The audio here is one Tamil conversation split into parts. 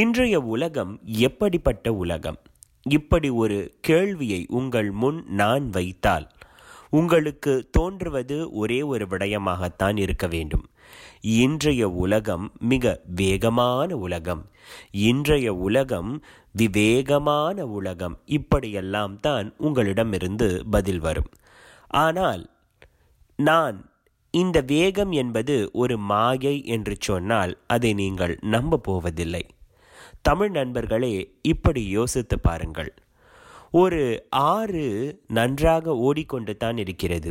இன்றைய உலகம் எப்படிப்பட்ட உலகம்? இப்படி ஒரு கேள்வியை உங்கள் முன் நான் வைத்தால் உங்களுக்கு தோன்றுவது ஒரே ஒரு விடயமாகத்தான் இருக்க வேண்டும். இன்றைய உலகம் மிக வேகமான உலகம். இன்றைய உலகம் விவேகமான உலகம். இப்படியெல்லாம் தான் உங்களிடமிருந்து பதில் வரும். ஆனால் நான் இந்த வேகம் என்பது ஒரு மாயை என்று சொன்னால் அதை நீங்கள் நம்ப போவதில்லை. தமிழ் நண்பர்களே இப்படி யோசித்து பாருங்கள். ஒரு ஆறு நன்றாக ஓடிக்கொண்டு தான் இருக்கிறது.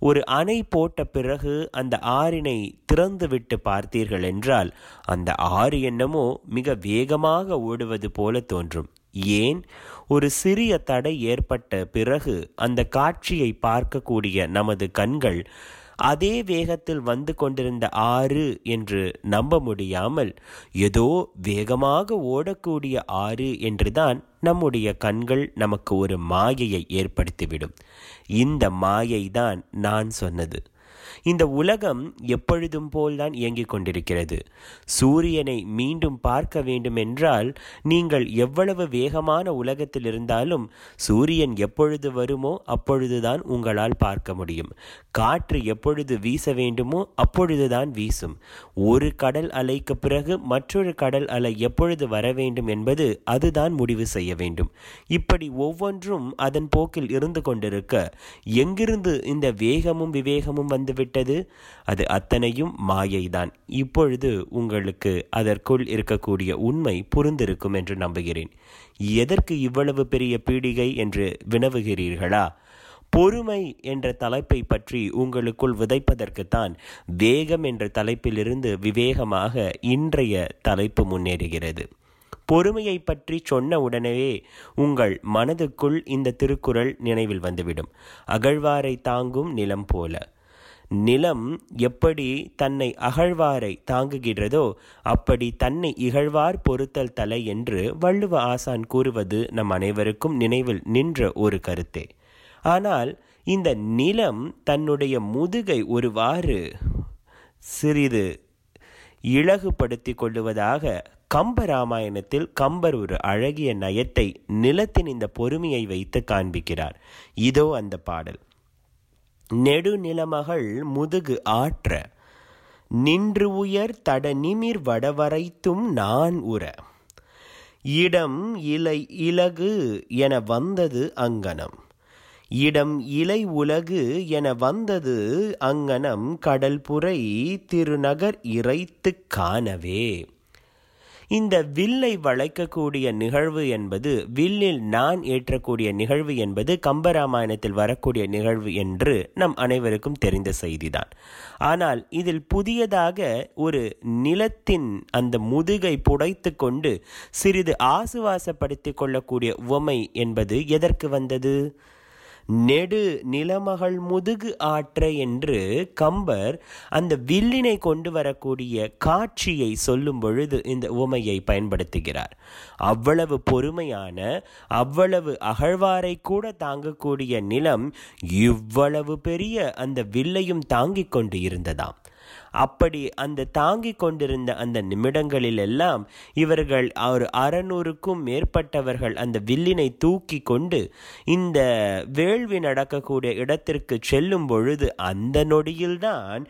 ஒரு அணை போட்ட பிறகு அந்த ஆறினை திறந்துவிட்டு பார்த்தீர்கள் என்றால் அந்த ஆறு என்னமோ மிக வேகமாக ஓடுவது போல தோன்றும். ஏன்? ஒரு சிறிய தடை ஏற்பட்ட பிறகு அந்த காட்சியை பார்க்கக்கூடிய நமது கண்கள் அதே வேகத்தில் வந்து கொண்டிருந்த ஆறு என்று நம்ப முடியாமல் ஏதோ வேகமாக ஓடக்கூடிய ஆறு என்றுதான் நம்முடைய கண்கள் நமக்கு ஒரு மாயையை ஏற்படுத்திவிடும். இந்த மாயை தான் நான் சொன்னது. இந்த உலகம் எப்பொழுதும் போல்தான் இயங்கிக் கொண்டிருக்கிறது. சூரியனை மீண்டும் பார்க்க வேண்டுமென்றால் நீங்கள் எவ்வளவு வேகமான உலகத்தில் இருந்தாலும் சூரியன் எப்பொழுது வருமோ அப்பொழுதுதான் உங்களால் பார்க்க முடியும். காற்று எப்பொழுது வீச வேண்டுமோ அப்பொழுதுதான் வீசும். ஒரு கடல் அலைக்கு பிறகு மற்றொரு கடல் அலை எப்பொழுது வர வேண்டும் என்பது அதுதான் முடிவு செய்ய வேண்டும். இப்படி ஒவ்வொன்றும் அதன் போக்கில் இருந்து கொண்டிருக்க எங்கிருந்து இந்த வேகமும் விவேகமும் விட்டது. அது அத்தனையும் மாயைதான். இப்பொழுது உங்களுக்கு அதற்குள் இருக்கக்கூடிய உண்மை புரிந்திருக்கும் என்று நம்புகிறேன். எதற்கு இவ்வளவு பெரிய பீடிகை என்று வினவுகிறீர்களா? பொறுமை என்ற தலைப்பை பற்றி உங்களுக்குள் விதைப்பதற்குத்தான் வேகம் என்ற தலைப்பிலிருந்து விவேகமாக இன்றைய தலைப்பு முன்னேறுகிறது. பொறுமையை பற்றி சொன்ன உடனே உங்கள் மனதுக்குள் இந்த திருக்குறள் நினைவில் வந்துவிடும். அகழ்வாரை தாங்கும் நிலம் போல. நிலம் எப்படி தன்னை அகழ்வாரை தாங்குகிறதோ அப்படி தன்னை இகழ்வார் பொறுத்தல் தலை என்று வள்ளுவ ஆசான் கூறுவது நம் அனைவருக்கும் நினைவில் நின்ற ஒரு கருத்தே. ஆனால் இந்த நிலம் தன்னுடைய முதுகை ஒருவாறு சிறிது இழகுபடுத்தி கொள்ளுவதாக கம்பராமாயணத்தில் கம்பர் ஒரு அழகிய நயத்தை நிலத்தின் இந்த பொறுமையை வைத்து காண்பிக்கிறார். இதோ அந்த பாடல். நெடுநிலமகள் முதுகு ஆற்ற. நின்று உயர் தட நிமிர் வடவரைத்தும் நான் உற. இடம் இலை இலகு என வந்தது அங்கனம். இடம் இலை உலகு என வந்தது அங்கனம் கடல்புரை திருநகர் இறைத்து காணவே. இந்த வில்லை வளைக்கக்கூடிய நிகழ்வு என்பது வில்லில் நான் ஏற்றக்கூடிய நிகழ்வு என்பது கம்பராமாயணத்தில் வரக்கூடிய நிகழ்வு என்று நம் அனைவருக்கும் தெரிந்த செய்திதான். ஆனால் இதில் புதியதாக ஒரு நிலத்தின் அந்த முதுகை புடைத்து கொண்டு சிறிது ஆசுவாசப்படுத்திக் கொள்ளக்கூடிய உவமை என்பது எதற்கு வந்தது? நெடு நிலமகள் முதுகு ஆற்ற என்று கம்பர் அந்த வில்லினை கொண்டு வரக்கூடிய காட்சியை சொல்லும் பொழுது இந்த உவமையை பயன்படுத்துகிறார். அவ்வளவு பொறுமையான அவ்வளவு அகழ்வாரை கூட தாங்கக்கூடிய நிலம் இவ்வளவு பெரிய அந்த வில்லையும் தாங்கிக் கொண்டு இருந்ததாம். அப்படி அந்த தாங்கிக் கொண்டிருந்த அந்த நிமிடங்களில் எல்லாம் இவர்கள் ஒரு அறநூறுக்கும் மேற்பட்டவர்கள் அந்த வில்லினை தூக்கி கொண்டு இந்த வேள்வி நடக்கக்கூடிய இடத்திற்கு செல்லும் பொழுது அந்த நொடியில்தான்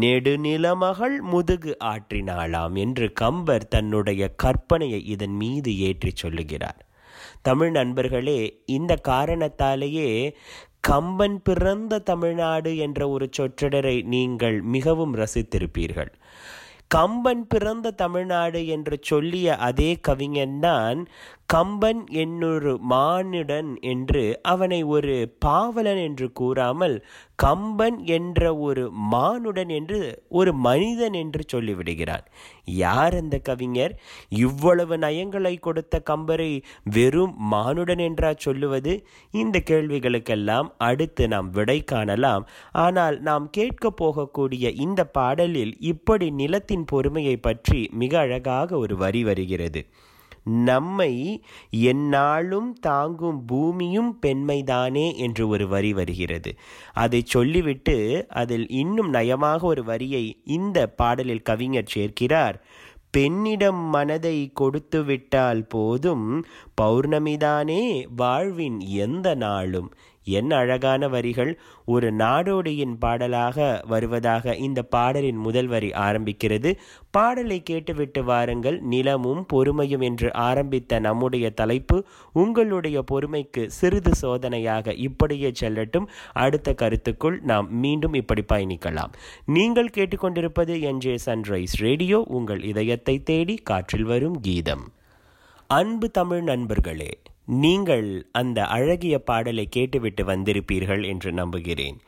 நெடுநிலமகள் முதுகு ஆற்றினாளாம் என்று கம்பர் தன்னுடைய கற்பனையை இதன் மீது ஏற்றி சொல்லுகிறார். தமிழ் நண்பர்களே இந்த காரணத்தாலேயே கம்பன் பிறந்த தமிழ்நாடு என்ற ஒரு சொற்றொடரை நீங்கள் மிகவும் ரசித்திருப்பீர்கள். கம்பன் பிறந்த தமிழ்நாடு என்று சொல்லிய அதே கவிஞன்தான் கம்பன் என்னொரு மானுடன் என்று அவனை ஒரு பாவலன் என்று கூறாமல் கம்பன் என்ற ஒரு மானுடன் என்று ஒரு மனிதன் என்று சொல்லிவிடுகிறான் யார் அந்த கவிஞர்? இவ்வளவு நயங்களை கொடுத்த கம்பரை வெறும் மானுடன் என்றா சொல்லுவது? இந்த கேள்விகளுக்கெல்லாம் அடுத்து நாம் விடை காணலாம். ஆனால் நாம் கேட்க போகக்கூடிய இந்த பாடலில் இப்படி நிலத்தின் பொறுமையை பற்றி மிக அழகாக ஒரு வரி வருகிறது. நம்மை எந்நாளும் தாங்கும் பூமியும் பெண்மைதானே என்று ஒரு வரி வருகிறது. அதை சொல்லிவிட்டு அதில் இன்னும் நயமாக ஒரு வரியை இந்த பாடலில் கவிஞர் சேர்க்கிறார். பெண்ணிடம் மனதை கொடுத்து விட்டால் போதும் பௌர்ணமிதானே வாழ்வின் எந்த நாளும். என்ன அழகான வரிகள். ஒரு நாடோடியின் பாடலாக வருவதாக இந்த பாடலின் முதல் வரி ஆரம்பிக்கிறது. பாடலை கேட்டுவிட்டு வாருங்கள். நிலமும் பொறுமையும் என்று ஆரம்பித்த நம்முடைய தலைப்பு உங்களுடைய பொறுமைக்கு சிறிது சோதனையாக இப்படியே செல்லட்டும். அடுத்த கருத்துக்குள் நாம் மீண்டும் இப்படி பயணிக்கலாம். நீங்கள் கேட்டுக்கொண்டிருப்பது என்ஜே சன்ரைஸ் ரேடியோ. உங்கள் இதயத்தை தேடி காற்றில் வரும் கீதம். அன்பு தமிழ் நண்பர்களே நீங்கள் அந்த அழகிய பாடலை கேட்டுவிட்டு வந்திருப்பீர்கள் என்று நம்புகிறேன்.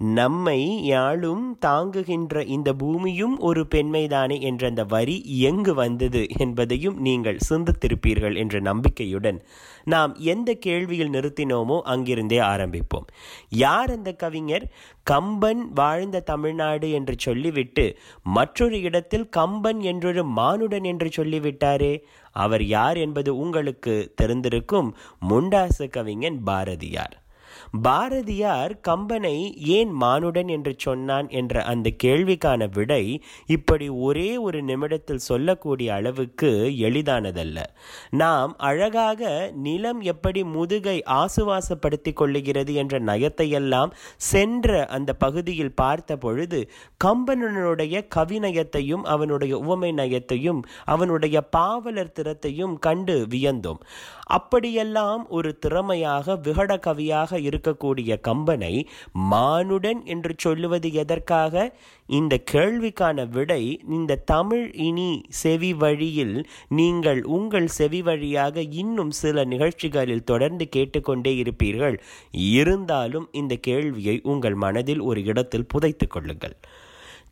நம்மை யாழும் தாங்குகின்ற இந்த பூமியும் ஒரு பெண்மைதானே என்ற அந்த வரி எங்கு வந்தது என்பதையும் நீங்கள் சிந்தித்திருப்பீர்கள் என்ற நம்பிக்கையுடன் நாம் எந்த கேள்வியில் நிறுத்தினோமோ அங்கிருந்தே ஆரம்பிப்போம். யார் அந்த கவிஞர்? கம்பன் வாழ்ந்த தமிழ்நாடு என்று சொல்லிவிட்டு மற்றொரு இடத்தில் கம்பன் என்றொரு மானுடன் என்று சொல்லிவிட்டாரே. அவர் யார் என்பது உங்களுக்கு தெரிந்திருக்கும் முண்டாசு கவிஞன் பாரதியார். பாரதியார் கம்பனை ஏன் மானுடன் என்று சொன்னான் என்ற அந்த கேள்விக்கான விடை இப்படி ஒரே ஒரு நிமிடத்தில் சொல்லக்கூடிய அளவுக்கு எளிதானதல்ல. நாம் அழகாக நிலம் எப்படி முதுகை ஆசுவாசப்படுத்திக் கொள்ளுகிறது என்ற நயத்தையெல்லாம் சென்ற அந்த பகுதியில் பார்த்த பொழுது கம்பனுடைய கவிநயத்தையும் அவனுடைய உவமை நயத்தையும் அவனுடைய பாவலர் திறத்தையும் கண்டு வியந்தோம். அப்படியெல்லாம் ஒரு திறமையாக விகட கவியாக இருக்கக்கூடிய கம்பனை மானுடன் என்று சொல்லுவது எதற்காக? இந்த கேள்விக்கான விடை இந்த தமிழ் இனி செவி வழியில் நீங்கள் உங்கள் செவி வழியாக இன்னும் சில நிகழ்ச்சிகளில் தொடர்ந்து கேட்டுக்கொண்டே இருப்பீர்கள். இருந்தாலும் இந்த கேள்வியை உங்கள் மனதில் ஒரு இடத்தில் புதைத்துக் கொள்ளுங்கள்.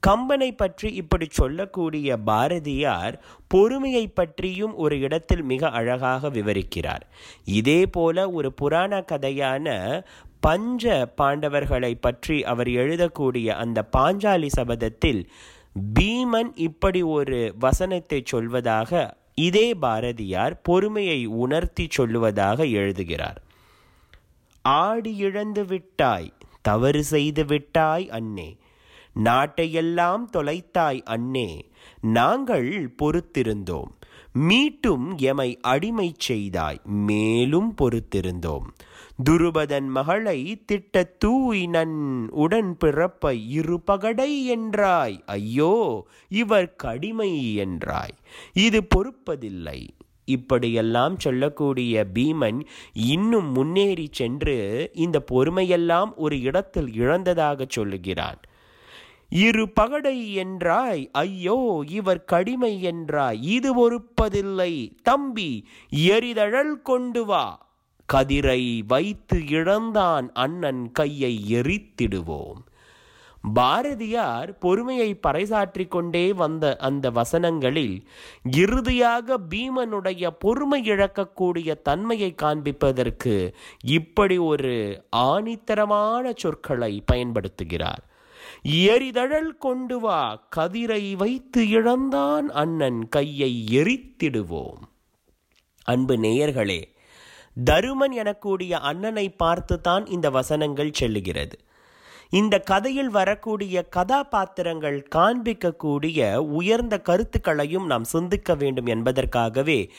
கம்பனை பற்றி இப்படி சொல்லக்கூடிய பாரதியார் பொறுமையை பற்றியும் ஒரு இடத்தில் மிக அழகாக விவரிக்கிறார். இதே போல ஒரு புராண கதையான பஞ்ச பாண்டவர்களை பற்றி அவர் எழுதக்கூடிய அந்த பாஞ்சாலி சபதத்தில் பீமன் இப்படி ஒரு வசனத்தை சொல்வதாக இதே பாரதியார் பொறுமையை உணர்த்தி சொல்லுவதாக எழுதுகிறார். ஆடி இழந்து விட்டாய் தவறு செய்து விட்டாய் அன்னே நாட்டையெல்லாம் தொலைத்தாய் அன்னே நாங்கள் பொறுத்திருந்தோம். மீட்டும் எமை அடிமை செய்தாய் மேலும் பொறுத்திருந்தோம். துருபதன் மகளை திட்ட தூய் நன் உடன் பிறப்ப இருபகடை என்றாய். ஐயோ இவர் கடிமை என்றாய். இது பொறுப்பதில்லை. இப்படியெல்லாம் சொல்லக்கூடிய பீமன் இன்னும் முன்னேறி சென்று இந்த பொறுமையெல்லாம் ஒரு இடத்தில் இழந்ததாக சொல்லுகிறான். இரு பகடை என்றாய் ஐயோ இவர் கடிமை என்றாய் இது பொறுப்பதில்லை தம்பி எரிதழல் கொண்டு வா. கதிரை வைத்து இழந்தான் அண்ணன் கையை எரித்திடுவோம். பாரதியார் பொறுமையை பறைசாற்றிக் கொண்டே வந்த அந்த வசனங்களில் இறுதியாக பீமனுடைய பொறுமை இழக்கக்கூடிய தன்மையை காண்பிப்பதற்கு இப்படி ஒரு ஆணித்தரமான சொற்களை பயன்படுத்துகிறார். எரிதழல் கொண்டு வா கதிரை வைத்து இழந்தான் அண்ணன் கையை எரித்திடுவோம். அன்பு நேயர்களே தருமன் எனக்கூடிய அண்ணனை பார்த்துதான் இந்த வசனங்கள் செல்லுகிறது. இந்த கதையில் வரக்கூடிய கதாபாத்திரங்கள் காண்பிக்கக்கூடிய உயர்ந்த கருத்துக்களையும் நாம் சிந்திக்க வேண்டும் என்பதற்காகவே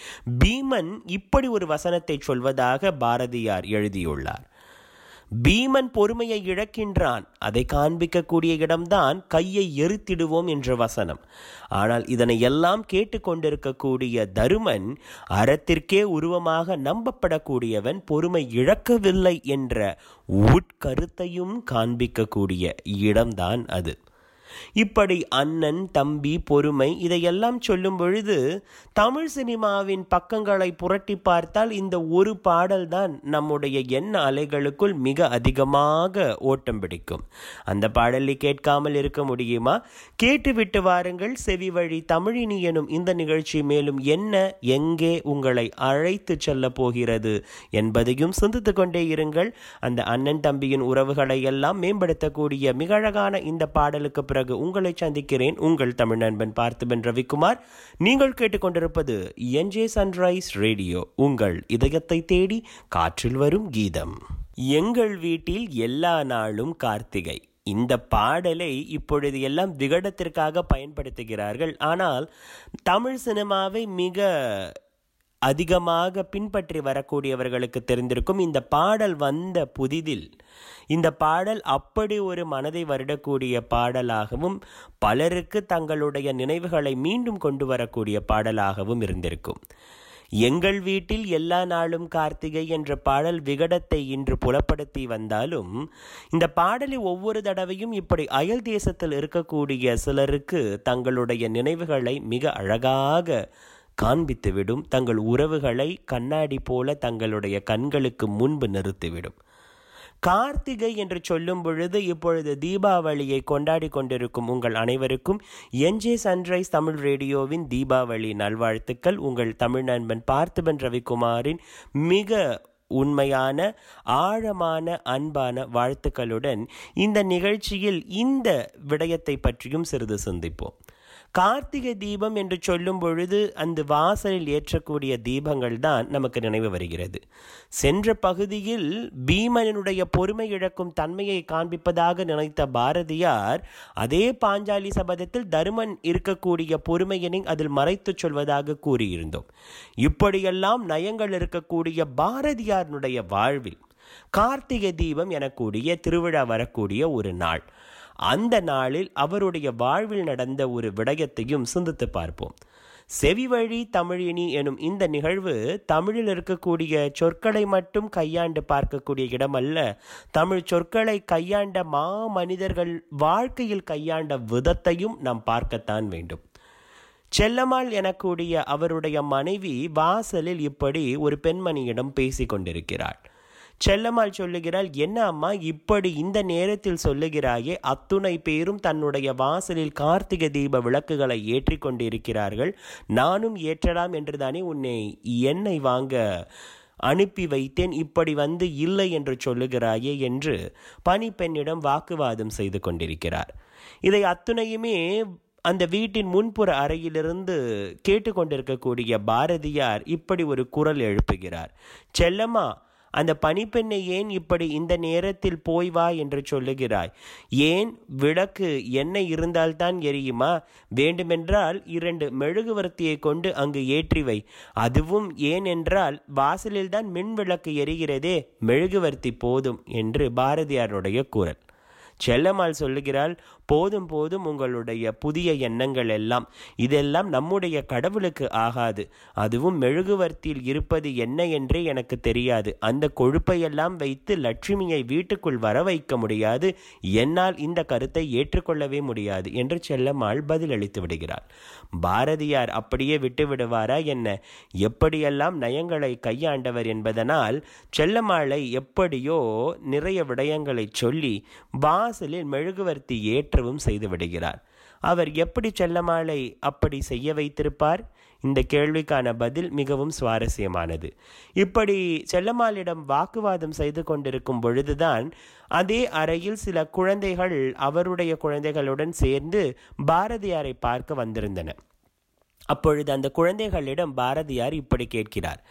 பீமன் இப்படி ஒரு வசனத்தை சொல்வதாக பாரதியார் எழுதியுள்ளார். பீமன் பொறுமையை இழக்கின்றான். அதை காண்பிக்கக்கூடிய இடம்தான் கையை எரித்திடுவோம் என்ற வசனம். ஆனால் இதனை எல்லாம் கேட்டுக்கொண்டிருக்கக்கூடிய தருமன் அறத்திற்கே உருவமாக நம்பப்படக்கூடியவன் பொறுமை இழக்கவில்லை என்ற உட்கருத்தையும் காண்பிக்கக்கூடிய இடம்தான் அது. இப்படி அண்ணன் தம்பி பொறுமை இதையெல்லாம் சொல்லும் பொழுது தமிழ் சினிமாவின் பக்கங்களை புரட்டி பார்த்தால் இந்த ஒரு பாடல்தான் நம்முடைய எண்ண அலைகளுக்குள் மிக அதிகமாக ஓட்டம் பிடிக்கும். அந்த பாடலை கேட்காமல் இருக்க முடியுமா? கேட்டுவிட்டு வாருங்கள். செவி வழி தமிழினி எனும் இந்த நிகழ்ச்சி மேலும் என்ன எங்கே உங்களை அழைத்து செல்ல போகிறது என்பதையும் சிந்தித்து கொண்டே இருங்கள். அந்த அண்ணன் தம்பியின் உறவுகளை எல்லாம் மேம்படுத்தக்கூடிய மிக அழகான இந்த பாடலுக்கு பிறகு உங்களை சந்திக்கிறேன். உங்கள் தமிழ் நண்பன் பார்த்திபன் ரவிக்குமார். நீங்கள் கேட்டுக்கொண்டிருப்பது என்ஜே சன்ரைஸ் ரேடியோ. உங்கள் இதயத்தை தேடி காற்றில் வரும் கீதம். எங்கள் வீட்டில் எல்லா நாளும் கார்த்திகை. இந்த பாடலை இப்பொழுது எல்லாம் விகடத்திற்காக பயன்படுத்துகிறார்கள். ஆனால் தமிழ் சினிமாவை மிக அதிகமாக பின்பற்றி வரக்கூடியவர்களுக்கு தெரிந்திருக்கும் இந்த பாடல் வந்த புதிதில். இந்த பாடல் அப்படி ஒரு மனதை வருடக்கூடிய பாடலாகவும் பலருக்கு தங்களுடைய நினைவுகளை மீண்டும் கொண்டு வரக்கூடிய பாடலாகவும் இருந்திருக்கும். எங்கள் வீட்டில் எல்லா நாளும் கார்த்திகை என்ற பாடல் விகடத்தை இன்று புலப்படுத்தி வந்தாலும் இந்த பாடலை ஒவ்வொரு தடவையும் இப்படி அயல் தேசத்தில் இருக்கக்கூடிய சிலருக்கு தங்களுடைய நினைவுகளை மிக அழகாக காண்பித்துவிடும். தங்கள் உறவுகளை கண்ணாடி போல தங்களுடைய கண்களுக்கு முன்பு நிறுத்திவிடும். கார்த்திகை என்று சொல்லும் பொழுது இப்பொழுது தீபாவளியை கொண்டாடி கொண்டிருக்கும் உங்கள் அனைவருக்கும் என்ஜே சன்ரைஸ் தமிழ் ரேடியோவின் தீபாவளி நல்வாழ்த்துக்கள். உங்கள் தமிழ் நண்பன் பார்த்திபன் ரவிக்குமாரின் மிக உண்மையான ஆழமான அன்பான வாழ்த்துக்களுடன் இந்த நிகழ்ச்சியில் இந்த விடயத்தை பற்றியும் சிறிது சிந்திப்போம். கார்த்திகை தீபம் என்று சொல்லும் பொழுது அந்த வாசலில் ஏற்றக்கூடிய தீபங்கள் தான் நமக்கு நினைவு வருகிறது. சென்ற பகுதியில் பீமனுடைய பொறுமை இழக்கும் தன்மையை காண்பிப்பதாக நினைத்த பாரதியார் அதே பாஞ்சாலி சபதத்தில் தருமன் இருக்கக்கூடிய பொறுமையினை அதில் மறைத்துச் சொல்வதாக கூறியிருந்தோம். இப்படியெல்லாம் நயங்கள் இருக்கக்கூடிய பாரதியாருடைய வாழ்வில் கார்த்திகை தீபம் எனக்கூடிய திருவிழா வரக்கூடிய ஒரு நாள். அந்த நாளில் அவருடைய வாழ்வில் நடந்த ஒரு விடயத்தையும் சிந்தித்து பார்ப்போம். செவிவழி தமிழினி எனும் இந்த நிகழ்வு தமிழில் இருக்கக்கூடிய சொற்களை மட்டும் கையாண்டு பார்க்கக்கூடிய இடமல்ல தமிழ் சொற்களை கையாண்ட மா மனிதர்கள் வாழ்க்கையில் கையாண்ட விதத்தையும் நாம் பார்க்கத்தான் வேண்டும். செல்லம்மாள் எனக்கூடிய அவருடைய மனைவி வாசலில் இப்படி ஒரு பெண்மணியிடம் பேசி கொண்டிருக்கிறாள். செல்லம்மாள் சொல்லுகிறாள் என்ன அம்மா இப்படி இந்த நேரத்தில் சொல்லுகிறாயே அத்துணை பேரும் தன்னுடைய வாசலில் கார்த்திகை தீப விளக்குகளை ஏற்றி கொண்டிருக்கிறார்கள். நானும் ஏற்றலாம் என்றுதானே உன்னை என்னை வாங்க அனுப்பி வைத்தேன் இப்படி வந்து இல்லை என்று சொல்லுகிறாயே என்று பணிப்பெண்ணிடம் வாக்குவாதம் செய்து கொண்டிருக்கிறார். இதை அத்துணையுமே அந்த வீட்டின் முன்புற அறையிலிருந்து கேட்டுக்கொண்டிருக்கக்கூடிய பாரதியார் இப்படி ஒரு குரல் எழுப்புகிறார். செல்லம்மா அந்த பணிப்பெண்ணை ஏன் இப்படி இந்த நேரத்தில் போய் வா என்று சொல்லுகிறாய்? ஏன் விளக்கு என்ன இருந்தால்தான் எரியுமா? வேண்டுமென்றால் இரண்டு மெழுகுவர்த்தியை கொண்டு அங்கு ஏற்றி வை. அதுவும் ஏன் என்றால் வாசலில்தான் மின் விளக்கு எரிகிறதே மெழுகுவர்த்தி போதும் என்று பாரதியாருடைய குரல் செல்லம்மாள் சொல்லுகிறாள் போதும் போதும் உங்களுடைய புதிய எண்ணங்கள் எல்லாம். இதெல்லாம் நம்முடைய கடவுளுக்கு ஆகாது. அதுவும் மெழுகுவர்த்தியில் இருப்பது என்ன என்றே எனக்கு தெரியாது. அந்த கொழுப்பையெல்லாம் வைத்து லட்சுமியை வீட்டுக்குள் வர வைக்க முடியாது. என்னால் இந்த கருத்தை ஏற்றுக்கொள்ளவே முடியாது என்று செல்லம்மாள் பதிலளித்து விடுகிறார் பாரதியார் அப்படியே விட்டு விடுவாரா என்ன? எப்படியெல்லாம் நயங்களை கையாண்டவர் என்பதனால் செல்லம்மாளை எப்படியோ நிறைய விடயங்களை சொல்லி வாசலில் மெழுகுவர்த்தி ஏற்றவும் செய்து விடுகிறார். அவர் எப்படி செல்லமாலை அப்படி செய்ய வைத்திருப்பார்? இந்த கேள்விக்கான பதில் மிகவும் சுவாரஸ்யமானது. இப்படி செல்லம்மாளிடம் வாக்குவாதம் செய்து கொண்டிருக்கும் பொழுதுதான் அதே அறையில் சில குழந்தைகள் அவருடைய குழந்தைகளுடன் சேர்ந்து பாரதியாரை பார்க்க வந்திருந்தன. அப்பொழுது அந்த குழந்தைகளிடம் பாரதியார் இப்படி கேட்கிறார்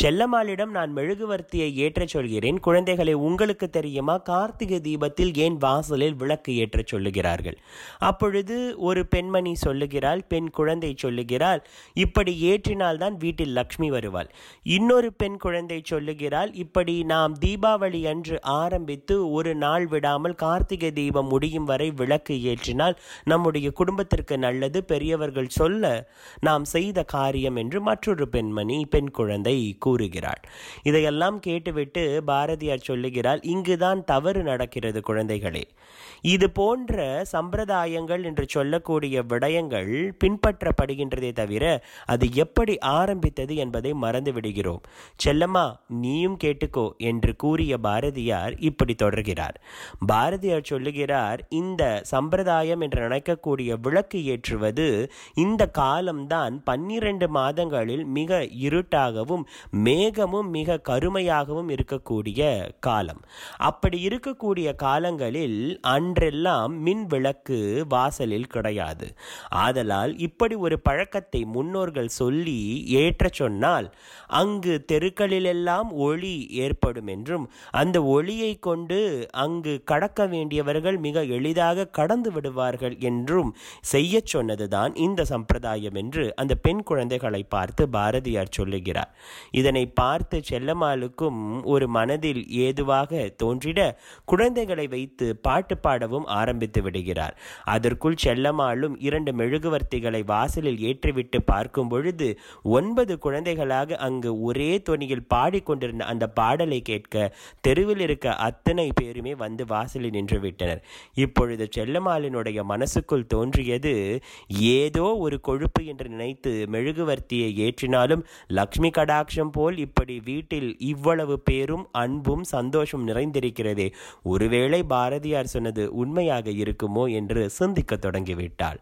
செல்லம்மாளிடம் நான் மெழுகுவர்த்தியை ஏற்றச் சொல்கிறேன். குழந்தைகளை உங்களுக்கு தெரியுமா? கார்த்திகை தீபத்தில் ஏன் வாசலில் விளக்கு ஏற்றச் சொல்லுகிறார்கள்? அப்பொழுது ஒரு பெண்மணி சொல்லுகிறாள் பெண் குழந்தை சொல்லுகிறாள் இப்படி ஏற்றினால்தான் வீட்டில் லக்ஷ்மி வருவாள். இன்னொரு பெண் குழந்தை சொல்லுகிறாள் இப்படி நாம் தீபாவளி அன்று ஆரம்பித்து ஒரு நாள் விடாமல் கார்த்திகை தீபம் முடியும் வரை விளக்கு ஏற்றினால் நம்முடைய குடும்பத்திற்கு நல்லது. பெரியவர்கள் சொல்ல நாம் செய்த காரியம் என்று மற்றொரு பெண்மணி பெண் குழந்தை கூறுகிறாள். இதையெல்லாம் கேட்டுவிட்டு பாரதியார் சொல்லுகிறாள் இங்குதான் தவறு நடக்கிறது குழந்தைகளே. இது போன்ற சம்பிரதாயங்கள் என்று சொல்லக்கூடிய விடயங்கள் பின்பற்றப்படுகின்றதே தவிர அது எப்படி ஆரம்பித்தது என்பதை மறந்து விடுகிறோம் செல்லம்மா நீயும் கேட்டுக்கோ என்று கூறிய பாரதியார் இப்படி தொடர்கிறார். பாரதியார் சொல்லுகிறார் இந்த சம்பிரதாயம் என்று நினைக்கக்கூடிய விளக்கு ஏற்றுவது இந்த காலம்தான் தான் பன்னிரண்டு மாதங்களில் மிக இருட்டாகவும் மேகமும் மிக கருமையாகவும் இருக்கக்கூடிய காலம். அப்படி இருக்கக்கூடிய காலங்களில் அன்றெல்லாம் மின் விளக்கு வாசலில் கிடையாது. ஆதலால் இப்படி ஒரு பழக்கத்தை முன்னோர்கள் சொல்லி ஏற்ற சொன்னால் அங்கு தெருக்களிலெல்லாம் ஒளி ஏற்படும் என்றும் அந்த ஒளியை கொண்டு அங்கு கடக்க வேண்டியவர்கள் மிக எளிதாக கடந்து விடுவார்கள் என்றும் செய்ய சொன்னதுதான் இந்த சம்பிரதாயம் என்று அந்த பெண் குழந்தைகளை பார்த்து பாரதியார் சொல்லுகிறார் இதனை பார்த்து செல்லம்மாளுக்கும் ஒரு மனதில் ஏதுவாக தோன்றிட குழந்தைகளை வைத்து பாட்டு பாடவும் ஆரம்பித்து விடுகிறார். அதற்குள் செல்லம்மாளும் இரண்டு மெழுகுவர்த்திகளை வாசலில் ஏற்றிவிட்டு பார்க்கும் பொழுது ஒன்பது குழந்தைகளாக அங்கு ஒரே தொனியில் பாடிக்கொண்டிருந்த அந்த பாடலை கேட்க தெருவில் இருக்க அத்தனை பேருமே வந்து வாசலில் நின்றுவிட்டனர் இப்பொழுது செல்லம்மாளினுடைய மனசுக்குள் தோன்றியது ஏதோ ஒரு கொழுப்பு என்று நினைத்து மெழுகுவர்த்தியை ஏற்றினாலும் லக்ஷ்மி கடாட்சம் போல் இப்படி வீட்டில் இவ்வளவு பேரும் அன்பும் சந்தோஷம் நிறைந்திருக்கிறதே. ஒருவேளை பாரதியார் சொன்னது உண்மையாக இருக்குமோ என்று சிந்திக்க தொடங்கிவிட்டாள்.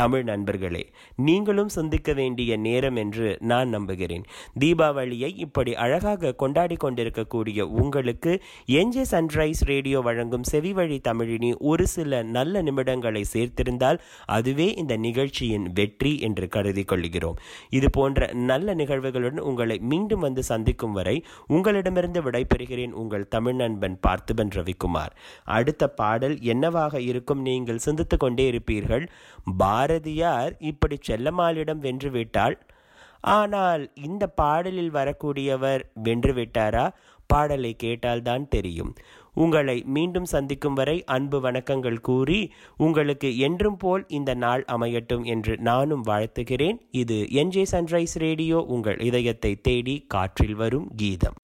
தமிழ் நண்பர்களே நீங்களும் சிந்திக்க வேண்டிய நேரம் என்று நான் நம்புகிறேன். தீபாவளியை இப்படி அழகாக கொண்டாடி கொண்டிருக்கக்கூடிய உங்களுக்கு என்ஜே சன்ரைஸ் ரேடியோ வழங்கும் செவிவழி தமிழினி ஒரு சில நல்ல நிமிடங்களை சேர்த்திருந்தால் அதுவே இந்த நிகழ்ச்சியின் வெற்றி என்று கருதி கொள்கிறோம். இது போன்ற நல்ல நிகழ்வுகளுடன் உங்களை மீண்டும் வந்து சந்திக்கும் வரை உங்களிடமிருந்து விடைபெறுகிறேன் உங்கள் தமிழ் நண்பன் பார்த்திபன் ரவிக்குமார். அடுத்த பாடல் என்னவாக இருக்கும் நீங்கள் சிந்தித்துக் கொண்டே இருப்பீர்கள். பாரதியார் இப்படி செல்லம்மாளிடம் வென்றுவிட்டாள். ஆனால் இந்த பாடலில் வரக்கூடியவர் வென்றுவிட்டாரா? பாடலை கேட்டால்தான் தெரியும். உங்களை மீண்டும் சந்திக்கும் வரை அன்பு வணக்கங்கள் கூறி உங்களுக்கு என்றும் போல் இந்த நாள் அமையட்டும் என்று நானும் வாழ்த்துகிறேன். இது என்ஜே சன்ரைஸ் ரேடியோ. உங்கள் இதயத்தை தேடி காற்றில் வரும் கீதம்.